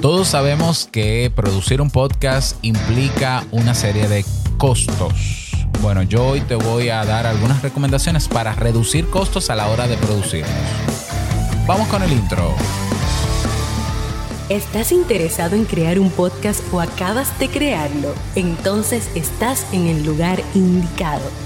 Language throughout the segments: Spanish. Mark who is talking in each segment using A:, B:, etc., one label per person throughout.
A: Todos sabemos que producir un podcast implica una serie de costos. Bueno, yo hoy te voy a dar algunas recomendaciones para reducir costos a la hora de producirlos. Vamos con el intro.
B: ¿Estás interesado en crear un podcast o acabas de crearlo? Entonces estás en el lugar indicado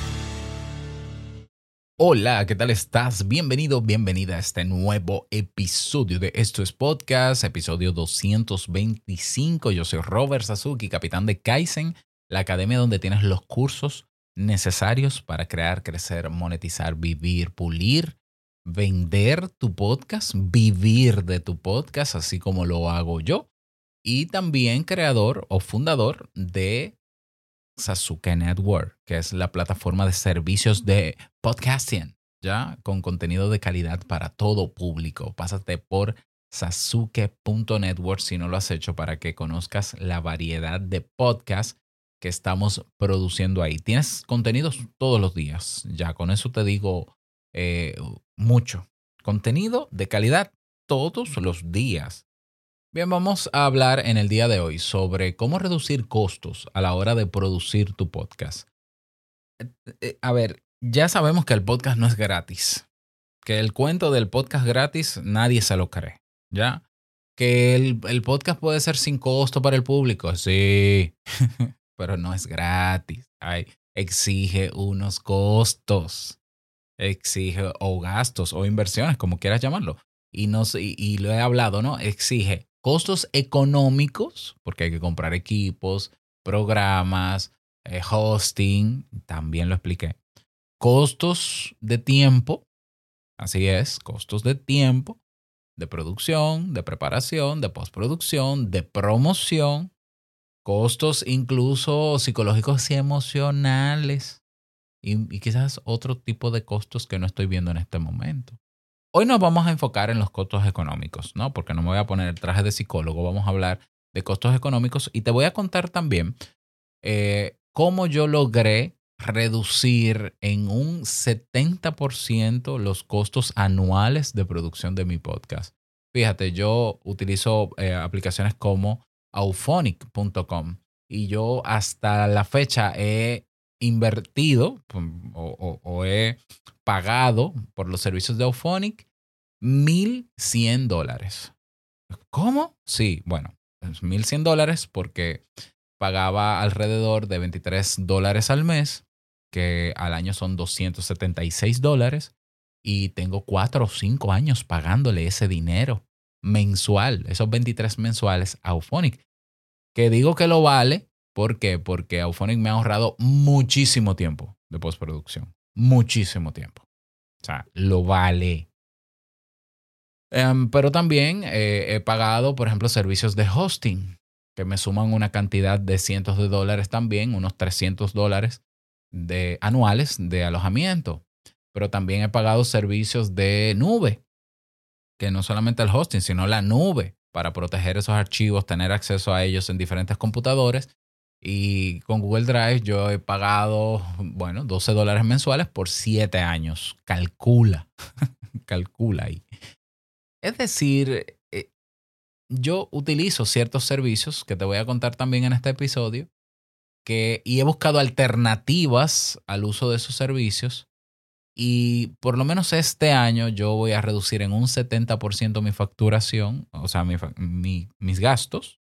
A: Hola, ¿qué tal estás? Bienvenido, bienvenida a este nuevo episodio de Esto es Podcast, episodio 225. Yo soy Robert Sasuki, capitán de Kaizen, la academia donde tienes los cursos necesarios para crear, crecer, monetizar, vivir, pulir, vender tu podcast, vivir de tu podcast, así como lo hago yo. Y también creador o fundador de Sasuke Network, que es la plataforma de servicios de podcasting, ya con contenido de calidad para todo público. Pásate por sasuke.network si no lo has hecho para que conozcas la variedad de podcasts que estamos produciendo ahí. Tienes contenidos todos los días, ya con eso te digo eh, mucho. Contenido de calidad todos los días. Bien, vamos a hablar en el día de hoy sobre cómo reducir costos a la hora de producir tu podcast. Eh, eh, a ver, ya sabemos que el podcast no es gratis, que el cuento del podcast gratis nadie se lo cree, ¿ya? Que el, podcast puede ser sin costo para el público, sí, pero no es gratis. exige unos costos, exige o gastos o inversiones, como quieras llamarlo. Y, no, y lo he hablado, ¿no? Exige costos económicos, porque hay que comprar equipos, programas, eh, hosting, también lo expliqué. Costos de tiempo, así es, costos de tiempo, de producción, de preparación, de postproducción, de promoción, costos incluso psicológicos y emocionales, y quizás otro tipo de costos que no estoy viendo en este momento. Hoy nos vamos a enfocar en los costos económicos, ¿no? Porque no me voy a poner el traje de psicólogo, vamos a hablar de costos económicos y te voy a contar también eh, cómo yo logré reducir en un 70% los costos anuales de producción de mi podcast. Fíjate, yo utilizo eh, aplicaciones como auphonic.com y yo hasta la fecha he invertido o, he pagado por los servicios de Auphonic 1.100 dólares. ¿Cómo? Sí, bueno, 1.100 dólares porque pagaba alrededor de 23 dólares al mes, que al año son 276 dólares, y tengo 4 o 5 años pagándole ese dinero mensual, esos 23 mensuales a Auphonic. Que digo que lo vale ¿Por qué? Porque Auphonic me ha ahorrado muchísimo tiempo de postproducción. Muchísimo tiempo. O sea, lo vale. Em, pero también eh, he pagado, por ejemplo, servicios de hosting, que me suman una cantidad de cientos de dólares también, unos 300 dólares de, anuales de alojamiento. Pero también he pagado servicios de nube, que no solamente el hosting, sino la nube, para proteger esos archivos, tener acceso a ellos en diferentes computadores y con Google Drive yo he pagado, bueno, 12 dólares mensuales por 7 años. Calcula, calcula ahí. Es decir, eh, yo utilizo ciertos servicios que te voy a contar también en este episodio que, y he buscado alternativas al uso de esos servicios. Y por lo menos este año yo voy a reducir en un 70% mi facturación, o sea, mis gastos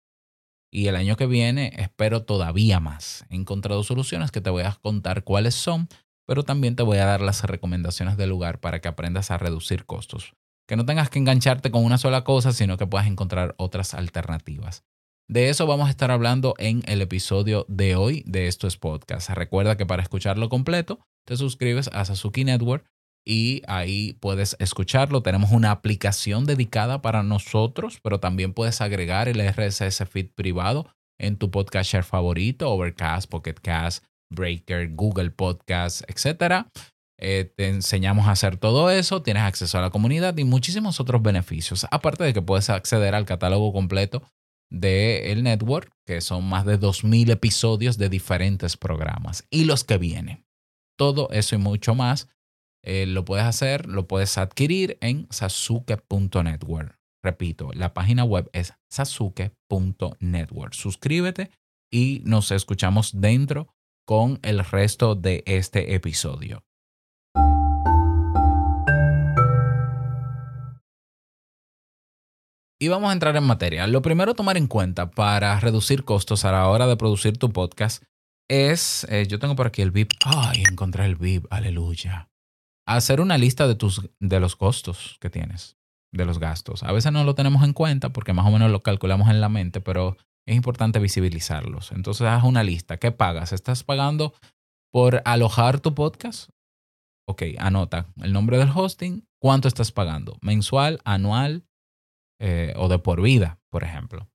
A: y el año que viene espero todavía más. He encontrado soluciones que te voy a contar cuáles son, pero también te voy a dar las recomendaciones del lugar para que aprendas a reducir costos. Que no tengas que engancharte con una sola cosa, sino que puedas encontrar otras alternativas. De eso vamos a estar hablando en el episodio de hoy de Esto es Podcast. Recuerda que para escucharlo completo, te suscribes a Sasuki Network y ahí puedes escucharlo. Tenemos una aplicación dedicada para nosotros, pero también puedes agregar el RSS feed privado en tu podcast favorito, Overcast, Pocket Cast, Breaker, Google Podcast, etc. Eh, te enseñamos a hacer todo eso, tienes acceso a la comunidad y muchísimos otros beneficios. Aparte de que puedes acceder al catálogo completo del network, que son más de 2.000 episodios de diferentes programas y los que vienen. Todo eso y mucho más eh, lo puedes hacer, lo puedes adquirir en sasuke.network. Repito, la página web es sasuke.network. Suscríbete y nos escuchamos dentro con el resto de este episodio. Y vamos a entrar en materia. Lo primero a tomar en cuenta para reducir costos a la hora de producir tu podcast es, eh, yo tengo por aquí el VIP. Ay, encontré el VIP, aleluya. Hacer una lista de, tus, de los costos que tienes, de los gastos. A veces no lo tenemos en cuenta porque más o menos lo calculamos en la mente, pero es importante visibilizarlos. Entonces haz una lista. ¿Qué pagas? ¿Estás pagando por alojar tu podcast? Ok, anota el nombre del hosting. ¿Cuánto estás pagando? ¿Mensual, anual, eh, o de por vida, por ejemplo.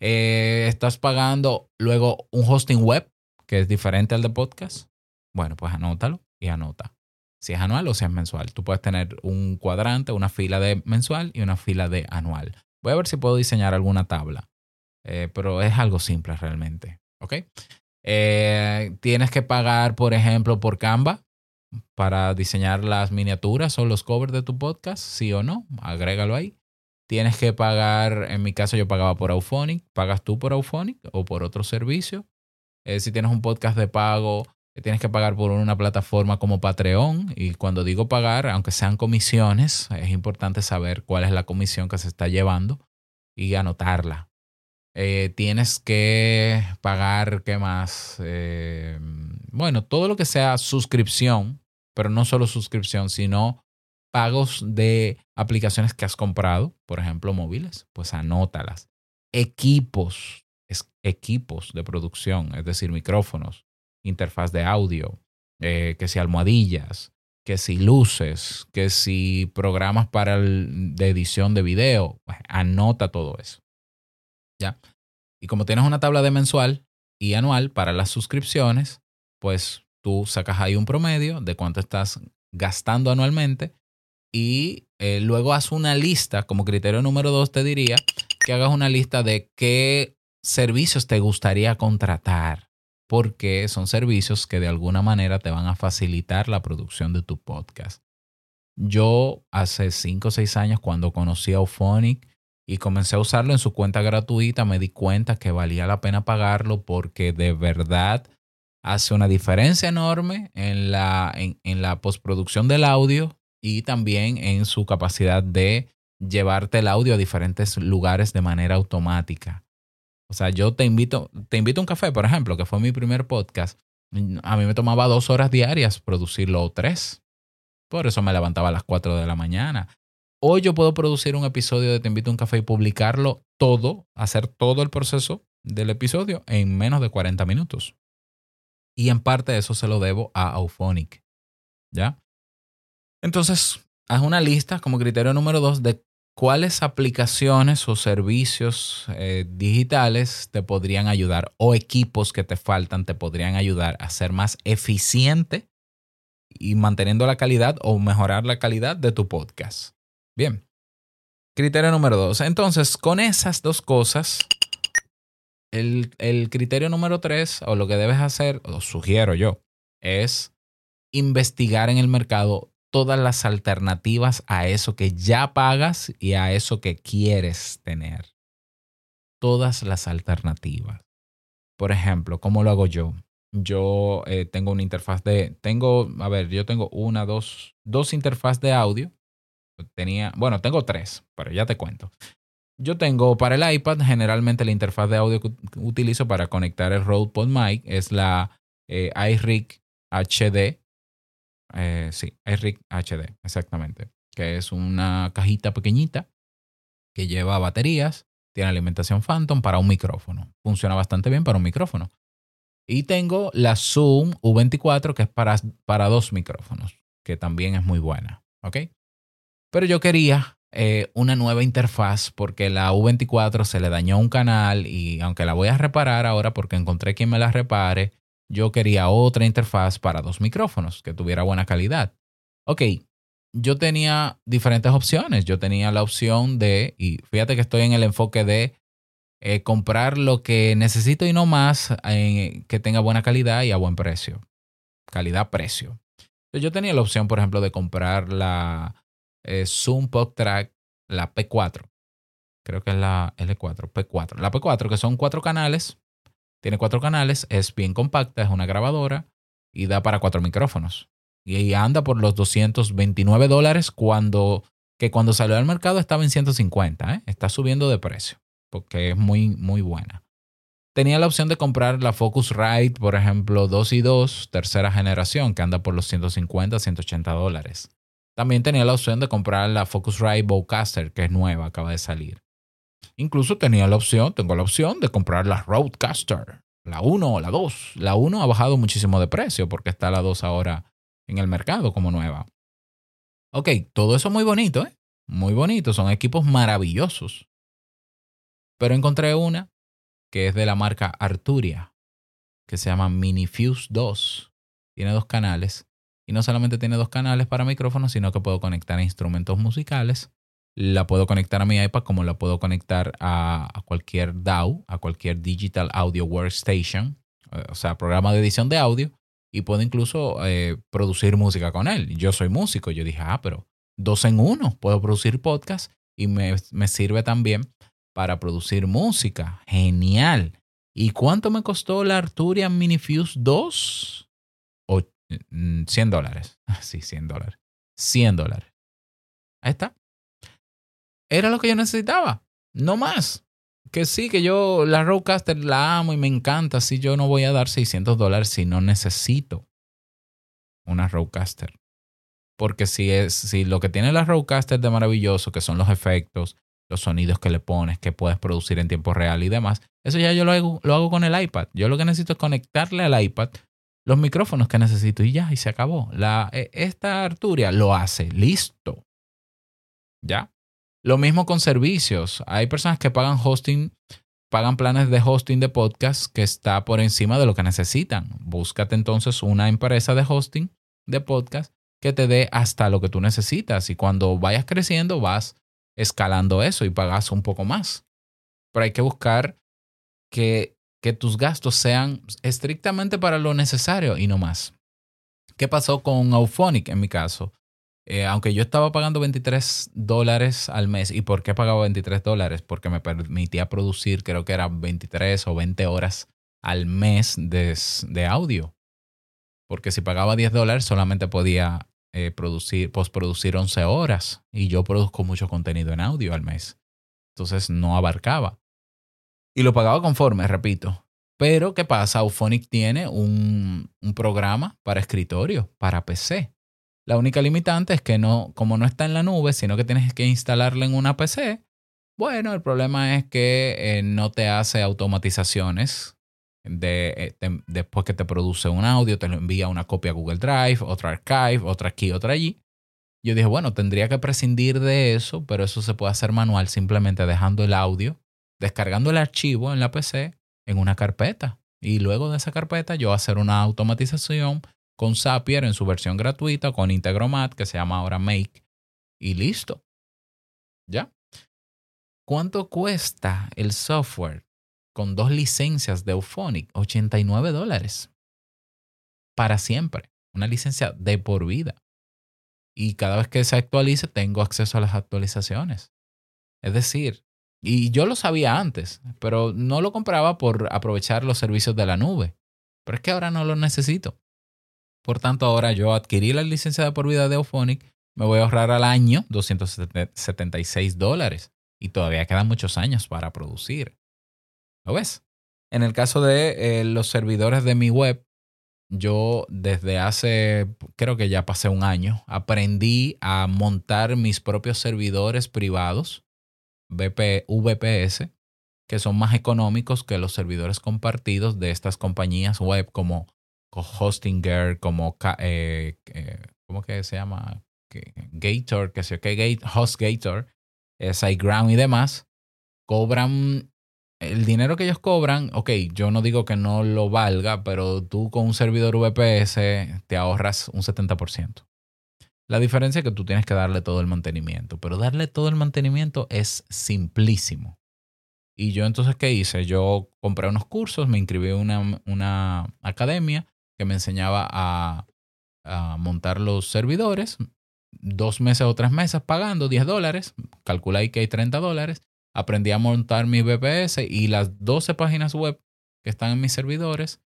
A: Eh, estás pagando luego un hosting web que es diferente al de podcast. Bueno, pues anótalo y anota. Si es anual o si es mensual. Tú puedes tener un cuadrante, una fila de mensual y una fila de anual. Voy a ver si puedo diseñar alguna tabla. Eh, pero es algo simple realmente. ¿Ok? tienes que pagar, por ejemplo, por Canva para diseñar las miniaturas o los covers de tu podcast, sí o no. Agrégalo ahí. Tienes que pagar, en mi caso yo pagaba por Auphonic, ¿pagas tú por Auphonic o por otro servicio? Eh, si tienes un podcast de pago, eh, tienes que pagar por una plataforma como Patreon. Y cuando digo pagar, aunque sean comisiones, es importante saber cuál es la comisión que se está llevando y anotarla. Eh, tienes que pagar, ¿qué más? bueno, todo lo que sea suscripción, pero no solo suscripción, sino pagos de aplicaciones que has comprado, por ejemplo, móviles, pues anótalas. Equipos, equipos de producción, es decir, micrófonos, interfaz de audio, eh, que si almohadillas, que si luces, que si programas para de edición de video, pues anota todo eso. ¿Ya? Y como tienes una tabla de mensual y anual para las suscripciones, pues tú sacas ahí un promedio de cuánto estás gastando anualmente y eh, luego haz una lista, como criterio número dos te diría, que hagas una lista de qué servicios te gustaría contratar, porque son servicios que de alguna manera te van a facilitar la producción de tu podcast. Yo hace cinco o seis años cuando conocí a Auphonic y comencé a usarlo en su cuenta gratuita, me di cuenta que valía la pena pagarlo porque de verdad hace una diferencia enorme en la, en la postproducción del audio y también en su capacidad de llevarte el audio a diferentes lugares de manera automática. O sea, yo te invito, te invito a un café, por ejemplo, que fue mi primer podcast. A mí me tomaba dos horas diarias producirlo o tres. Por eso me levantaba a las cuatro de la mañana. Hoy yo puedo producir un episodio de Te invito a un café y publicarlo todo, hacer todo el proceso del episodio en menos de 40 minutos. Y en parte eso se lo debo a Auphonic. ¿Ya? Entonces, haz una lista como criterio número dos de cuáles aplicaciones o servicios eh, digitales te podrían ayudar o equipos que te faltan te podrían ayudar a ser más eficiente y manteniendo la calidad o mejorar la calidad de tu podcast. Bien. Criterio número dos. Entonces, con esas dos cosas, el, el criterio número tres, o lo que debes hacer, o sugiero yo, es investigar en el mercado todas las alternativas a eso que ya pagas y a eso que quieres tener. Todas las alternativas. Por ejemplo, ¿cómo lo hago yo? Yo eh, tengo una interfaz de, tengo, a ver, yo tengo una, dos, dos interfaz de audio. Tenía, bueno, tengo tres, pero ya te cuento. Yo tengo para el iPad, generalmente la interfaz de audio que utilizo para conectar el Rode PodMic es la eh, iRig HD eh, sí, RIC HD, exactamente. Que es una cajita pequeñita que lleva baterías, tiene alimentación Phantom para un micrófono. Funciona bastante bien para un micrófono. Y tengo la Zoom U24 que es para, para dos micrófonos, que también es muy buena. ¿Ok? Pero yo quería eh, una nueva interfaz porque la U24 se le dañó un canal y aunque la voy a reparar ahora porque encontré quien me la repare, yo quería otra interfaz para dos micrófonos que tuviera buena calidad. Ok, yo tenía diferentes opciones. Yo tenía la opción de, y fíjate que estoy en el enfoque de eh, comprar lo que necesito y no más eh, que tenga buena calidad y a buen precio. Calidad-precio. Yo tenía la opción, por ejemplo, de comprar la eh, Zoom Pod Track, la P4. Creo que es la L4, P4. La P4, que son cuatro canales. Tiene cuatro canales, es bien compacta, es una grabadora y da para cuatro micrófonos. Y anda por los 229 dólares cuando, que cuando salió al mercado estaba en 150. Está subiendo de precio porque es muy, muy buena. Tenía la opción de comprar la Focusrite, por ejemplo, 2 y 2, tercera generación, que anda por los 150, 180 dólares. También tenía la opción de comprar la Focusrite Bowcaster, que es nueva, acaba de salir. Incluso tenía la opción, tengo la opción de comprar la Roadcaster, la 1 o la 2. La 1 ha bajado muchísimo de precio porque está la 2 ahora en el mercado como nueva. Ok, todo eso muy bonito, ¿eh? Muy bonito, son equipos maravillosos. Pero encontré una que es de la marca Arturia, que se llama Minifuse 2. Tiene dos canales. Y no solamente tiene dos canales para micrófonos, sino que puedo conectar instrumentos musicales. La puedo conectar a mi iPad como la puedo conectar a, cualquier DAW, a cualquier Digital Audio Workstation, eh, o sea, programa de edición de audio. Y puedo incluso eh, producir música con él. Yo soy músico. Yo dije, ah, pero dos en uno. Puedo producir podcast y me, me sirve también para producir música. Genial. ¿Y cuánto me costó la Arturia Minifuse 2? O, 100 mm, dólares. Sí, 100 dólares. 100 dólares. Ahí está. Era lo que yo necesitaba. No más. Que sí, que yo la Rodecaster la amo y me encanta. Si yo no voy a dar 600 dólares si no necesito una Rodecaster. Porque si, es, si lo que tiene la Rodecaster de maravilloso, que son los efectos, los sonidos que le pones, que puedes producir en tiempo real y demás. Eso ya yo lo hago, lo hago con el iPad. Yo lo que necesito es conectarle al iPad los micrófonos que necesito y ya, y se acabó. La, e, esta Arturia lo hace, listo. ¿Ya? Lo mismo con servicios. Hay personas que pagan hosting, pagan planes de hosting de podcast que está por encima de lo que necesitan. Búscate entonces una empresa de hosting de podcast que te dé hasta lo que tú necesitas y cuando vayas creciendo vas escalando eso y pagas un poco más. Pero hay que buscar que, que tus gastos sean estrictamente para lo necesario y no más. ¿Qué pasó con Auphonic en mi caso? Eh, aunque yo estaba pagando 23 dólares al mes. ¿Y por qué pagaba 23 dólares? Porque me permitía producir, creo que eran 23 o 20 horas al mes de, de audio. Porque si pagaba 10 dólares solamente podía eh, producir, postproducir 11 horas y yo produzco mucho contenido en audio al mes. Entonces no abarcaba. Y lo pagaba conforme, repito. Pero ¿qué pasa? Auphonic tiene un, un programa para escritorio, para PC. La única limitante es que no, como no está en la nube, sino que tienes que instalarla en una PC, bueno, el problema es que eh, no te hace automatizaciones de, eh, después que te produce un audio, te lo envía una copia a Google Drive, otra Archive, otra aquí, otra allí. Yo dije, bueno, tendría que prescindir de eso, pero eso se puede hacer manual simplemente dejando el audio, descargando el archivo en la PC en una carpeta. Y luego de esa carpeta yo hacer una automatización con Zapier en su versión gratuita, con Integromat, que se llama ahora Make, y listo. ¿Ya? ¿Cuánto cuesta el software? con dos licencias de Euphonic, 89 dólares. Para siempre. Una licencia de por vida. Y cada vez que se actualice, tengo acceso a las actualizaciones. Es decir, y yo lo sabía antes, pero no lo compraba por aprovechar los servicios de la nube. Pero es que ahora no lo necesito. Por tanto, ahora yo adquirí la licencia de por vida de Euphonic, me voy a ahorrar al año 276 dólares. Y todavía quedan muchos años para producir. ¿Lo ves? En el caso de eh, los servidores de mi web, yo desde hace, creo que ya pasé un año, aprendí a montar mis propios servidores privados, VPS, que son más económicos que los servidores compartidos de estas compañías web como Hostinger, como, eh, eh, ¿cómo que se llama? Gator, que sé que HostGator, SiteGround y demás, cobran el dinero que ellos cobran, ok, yo no digo que no lo valga, pero tú con un servidor VPS te ahorras un 70%. La diferencia es que tú tienes que darle todo el mantenimiento, pero darle todo el mantenimiento es simplísimo. Y yo entonces, ¿qué hice? Yo compré unos cursos, me inscribí en una, una academia que me enseñaba a, montar los servidores, dos meses o tres meses pagando 10 dólares, calculé que hay 30 dólares, aprendí a montar mi VPS y las 12 páginas web que están en mis servidores,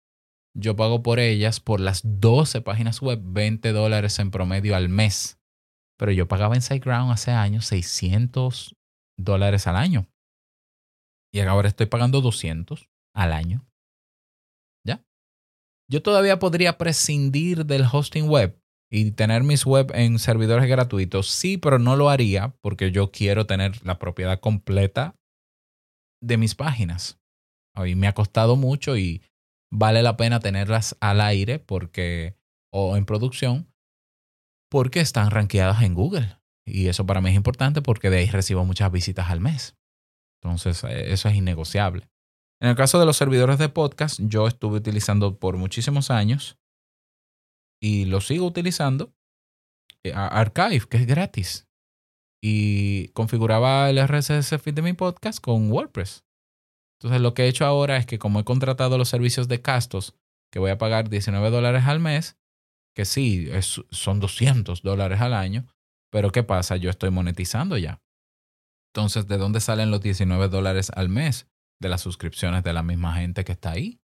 A: yo pago por ellas, por las 12 páginas web, 20 dólares en promedio al mes. Pero yo pagaba en SiteGround hace años 600 dólares al año. Y ahora estoy pagando 200 al año. Yo todavía podría prescindir del hosting web y tener mis web en servidores gratuitos, sí, pero no lo haría porque yo quiero tener la propiedad completa de mis páginas. Y me ha costado mucho y vale la pena tenerlas al aire porque o en producción porque están rankeadas en Google. Y eso para mí es importante porque de ahí recibo muchas visitas al mes. Entonces, eh, eso es innegociable. En el caso de los servidores de podcast, yo estuve utilizando por muchísimos años y lo sigo utilizando. Eh, Archive, que es gratis. Y configuraba el RSS feed de mi podcast con WordPress. Entonces lo que he hecho ahora es que como he contratado los servicios de Castos, que voy a pagar 19 dólares al mes, que sí, son 200 dólares al año, pero ¿qué pasa? Yo estoy monetizando ya. Entonces, ¿de dónde salen los 19 dólares al mes? De las suscripciones de la misma gente que está ahí.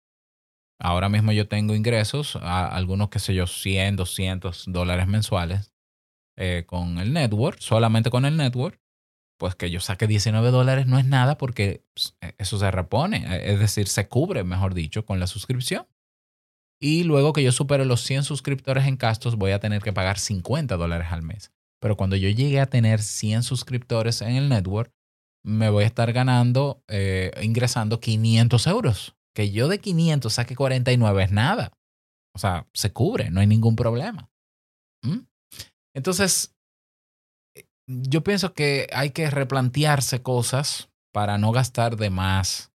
A: Ahora mismo yo tengo ingresos, a algunos, qué sé yo, 100, 200 dólares mensuales eh, con el network, solamente con el network. Pues que yo saque 19 dólares no es nada porque e, eso se repone, e, es decir, se cubre, mejor dicho, con la suscripción. Y luego que yo supere los 100 suscriptores en Castos, voy a tener que pagar 50 dólares al mes. Pero cuando yo llegue a tener 100 suscriptores en el network, me voy a estar ganando, eh, ingresando 500 euros que yo de 500 saque 49 es nada. O sea, se cubre, no hay ningún problema. ¿Mm? Entonces, eh, yo pienso que hay que replantearse cosas para no gastar de más.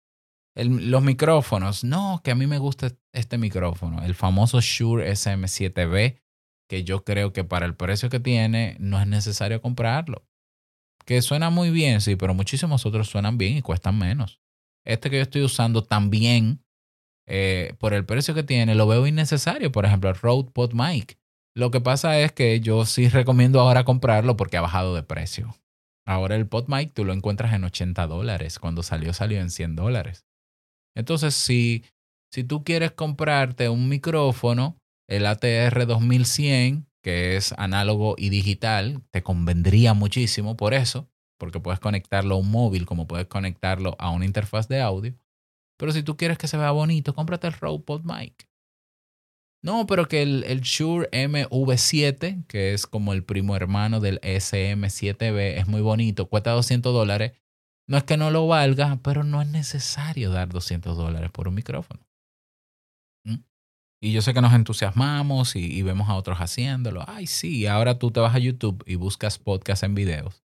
A: los micrófonos, no, que a mí me gusta este micrófono, el famoso Shure SM7B, que yo creo que para el precio que tiene no es necesario comprarlo. Que suena muy bien, sí, pero muchísimos otros suenan bien y cuestan menos este que yo estoy usando también, eh, por el precio que tiene, lo veo innecesario. Por ejemplo, el Rode Pod Mic. Lo que pasa es que yo sí recomiendo ahora comprarlo porque ha bajado de precio. Ahora el Pod Mic tú lo encuentras en 80 dólares. Cuando salió, salió en 100 dólares. Entonces, si, si tú quieres comprarte un micrófono, el ATR 2100, que es análogo y digital, te convendría muchísimo por eso porque puedes conectarlo a un móvil como puedes conectarlo a una interfaz de audio. Pero si tú quieres que se vea bonito, cómprate el Rode Mic. No, pero que el, el, Shure MV7, que es como el primo hermano del SM7B, es muy bonito, cuesta 200 dólares. No es que no lo valga, pero no es necesario dar 200 dólares por un micrófono. Y yo sé que nos entusiasmamos y, vemos a otros haciéndolo. Ay, sí, ahora tú te vas a YouTube y buscas podcasts en videos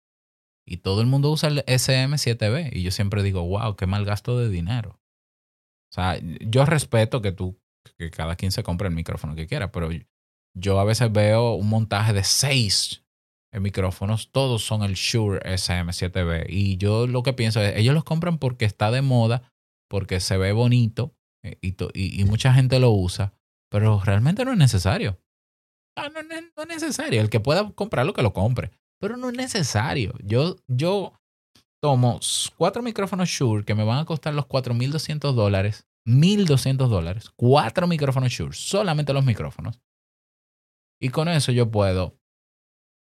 A: y todo el mundo usa el SM7B. Y yo siempre digo, wow, qué mal gasto de dinero. O sea, yo respeto que tú, que cada quien se compre el micrófono que quiera, pero yo a veces veo un montaje de seis micrófonos, todos son el Shure SM7B. Y yo lo que pienso es, ellos los compran porque está de moda, porque se ve bonito eh, y, y mucha gente lo usa, pero realmente no es necesario. Ah, no, no, no, es necesario. El que pueda comprarlo, que lo compre pero no es necesario. Yo, yo tomo cuatro micrófonos Shure que me van a costar los 4.200 dólares, 1.200 dólares, cuatro micrófonos Shure, solamente los micrófonos. Y con eso yo puedo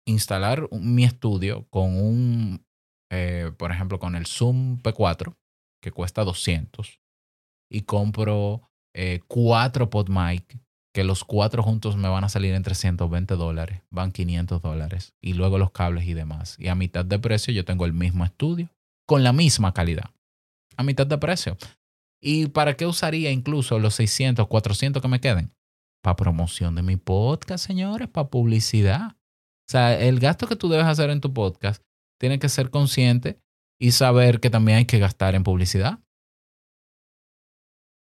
A: instalar mi estudio con un, eh, por ejemplo, con el Zoom P4, que cuesta 200, y compro eh, cuatro PodMic que los cuatro juntos me van a salir en 320 dólares, van 500 dólares, y luego los cables y demás. Y a mitad de precio yo tengo el mismo estudio, con la misma calidad, a mitad de precio. ¿Y para qué usaría incluso los 600, 400 que me queden? Para promoción de mi podcast, señores, para publicidad. O sea, el gasto que tú debes hacer en tu podcast tienes que ser consciente y saber que también hay que gastar en publicidad,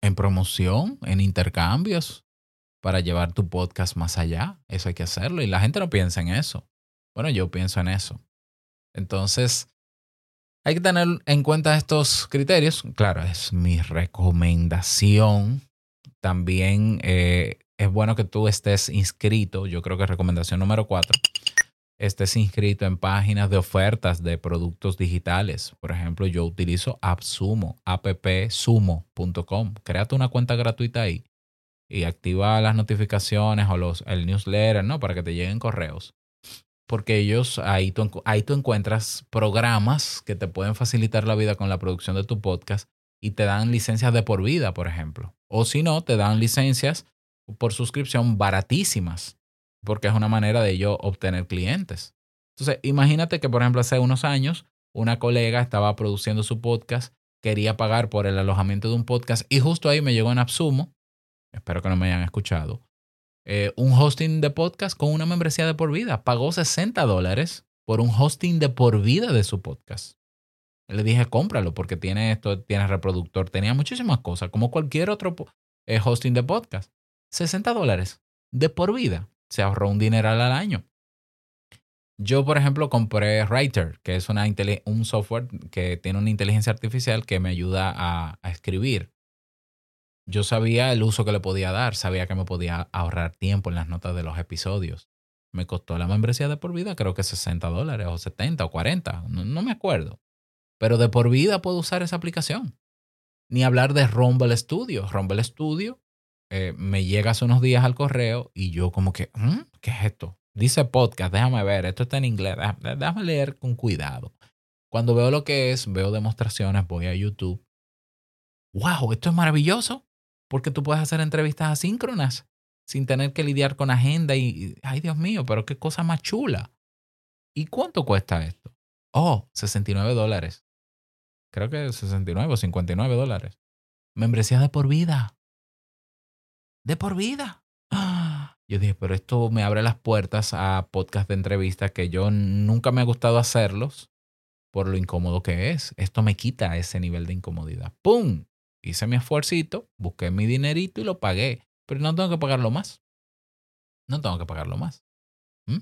A: en promoción, en intercambios para llevar tu podcast más allá. Eso hay que hacerlo y la gente no piensa en eso. Bueno, yo pienso en eso. Entonces, hay que tener en cuenta estos criterios. Claro, es mi recomendación. También eh, es bueno que tú estés inscrito. Yo creo que recomendación número cuatro. Estés inscrito en páginas de ofertas de productos digitales. Por ejemplo, yo utilizo AppSumo, appsumo.com. Créate una cuenta gratuita ahí y activa las notificaciones o los, el newsletter, ¿no? Para que te lleguen correos. Porque ellos, ahí ahí tú encuentras programas que te pueden facilitar la vida con la producción de tu podcast y te dan licencias de por vida, por ejemplo. O si no, te dan licencias por suscripción baratísimas, porque es una manera de ello obtener clientes. Entonces, imagínate que, por ejemplo, hace unos años, una colega estaba produciendo su podcast, quería pagar por el alojamiento de un podcast y justo ahí me llegó en Absumo espero que no me hayan escuchado, eh, un hosting de podcast con una membresía de por vida. Pagó 60 dólares por un hosting de por vida de su podcast. Le dije, cómpralo porque tiene esto, tiene reproductor, tenía muchísimas cosas, como cualquier otro eh, hosting de podcast. 60 dólares de por vida. Se ahorró un dineral al año. Yo, por ejemplo, compré Writer, que es una un software que tiene una inteligencia artificial que me ayuda a escribir yo sabía el uso que le podía dar, sabía que me podía ahorrar tiempo en las notas de los episodios. Me costó la membresía de por vida, creo que 60 dólares o 70 o 40, no, me acuerdo. Pero de por vida puedo usar esa aplicación. Ni hablar de Rumble Studio. Rumble Studio eh, me llega hace unos días al correo y yo como que, ¿Mm? ¿qué es esto? Dice podcast, déjame ver, esto está en inglés, déjame leer con cuidado. Cuando veo lo que es, veo demostraciones, voy a YouTube. ¡Wow! Esto es maravilloso porque tú puedes hacer entrevistas asíncronas sin tener que lidiar con agenda y, ay Dios mío, pero qué cosa más chula. ¿Y cuánto cuesta esto? Oh, 69 dólares. Creo que 69 o 59 dólares. Membresía de por vida. De por vida. Yo dije, pero esto me abre las puertas a podcast de entrevistas que yo nunca me ha gustado hacerlos por lo incómodo que es. Esto me quita ese nivel de incomodidad. ¡Pum! hice mi esfuercito, busqué mi dinerito y lo pagué. Pero no tengo que pagarlo más. No tengo que pagarlo más. ¿Mm?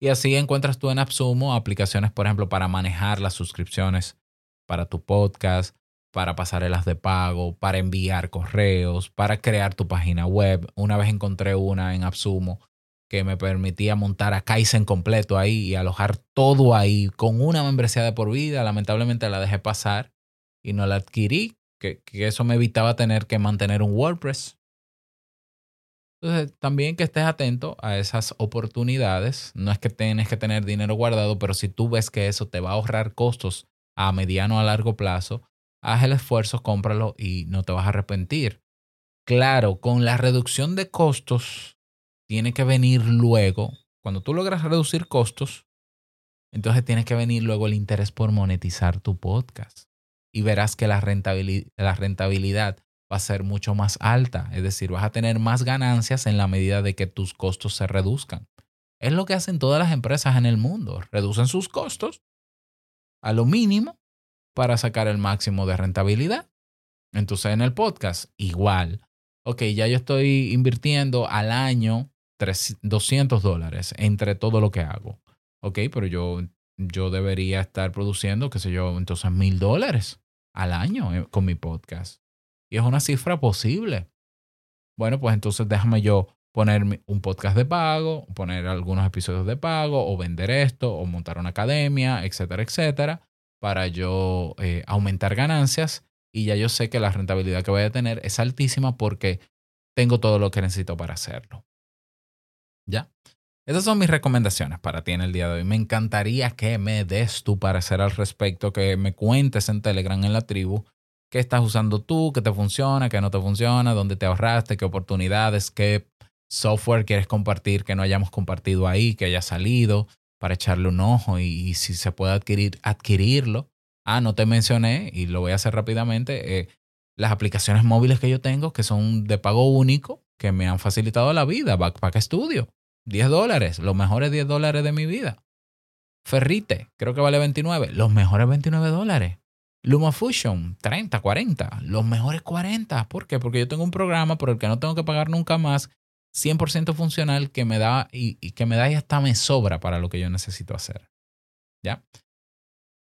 A: Y así encuentras tú en AppSumo aplicaciones, por ejemplo, para manejar las suscripciones para tu podcast, para pasarelas de pago, para enviar correos, para crear tu página web. Una vez encontré una en AppSumo que me permitía montar a Kaizen completo ahí y alojar todo ahí con una membresía de por vida. Lamentablemente la dejé pasar y no la adquirí que, eso me evitaba tener que mantener un WordPress. Entonces, también que estés atento a esas oportunidades. No es que tienes que tener dinero guardado, pero si tú ves que eso te va a ahorrar costos a mediano a largo plazo, haz el esfuerzo, cómpralo y no te vas a arrepentir. Claro, con la reducción de costos, tiene que venir luego, cuando tú logras reducir costos, entonces tiene que venir luego el interés por monetizar tu podcast y verás que la rentabilidad, va a ser mucho más alta. Es decir, vas a tener más ganancias en la medida de que tus costos se reduzcan. Es lo que hacen todas las empresas en el mundo. Reducen sus costos a lo mínimo para sacar el máximo de rentabilidad. Entonces en el podcast, igual. Ok, ya yo estoy invirtiendo al año 200 dólares entre todo lo que hago. Ok, pero yo yo debería estar produciendo, qué sé yo, entonces mil dólares al año eh, con mi podcast. Y es una cifra posible. Bueno, pues entonces déjame yo poner un podcast de pago, poner algunos episodios de pago, o vender esto, o montar una academia, etcétera, etcétera, para yo eh, aumentar ganancias. Y ya yo sé que la rentabilidad que voy a tener es altísima porque tengo todo lo que necesito para hacerlo. ¿Ya? Esas son mis recomendaciones para ti en el día de hoy. Me encantaría que me des tu parecer al respecto, que me cuentes en Telegram en la tribu qué estás usando tú, qué te funciona, qué no te funciona, dónde te ahorraste, qué oportunidades, qué software quieres compartir que no hayamos compartido ahí, que haya salido para echarle un ojo y, si se puede adquirir, adquirirlo. Ah, no te mencioné y lo voy a hacer rápidamente. Eh, las aplicaciones móviles que yo tengo, que son de pago único, que me han facilitado la vida, Backpack Studio 10 dólares, los mejores 10 dólares de mi vida. Ferrite, creo que vale 29, los mejores 29 dólares. LumaFusion, 30, 40, los mejores 40. ¿Por qué? Porque yo tengo un programa por el que no tengo que pagar nunca más, 100% funcional, que me da y, que me da y hasta me sobra para lo que yo necesito hacer. ¿Ya?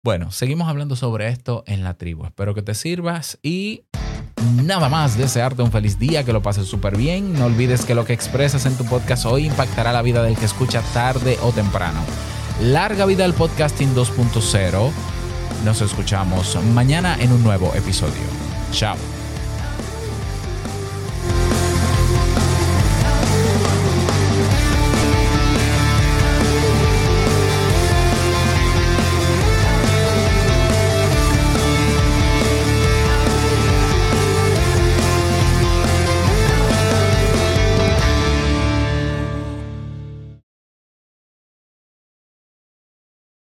A: Bueno, seguimos hablando sobre esto en la tribu. Espero que te sirvas y nada más desearte un feliz día, que lo pases súper bien. No olvides que lo que expresas en tu podcast hoy impactará la vida del que escucha tarde o temprano. Larga vida al podcasting 2.0. Nos escuchamos mañana en un nuevo episodio. Chao.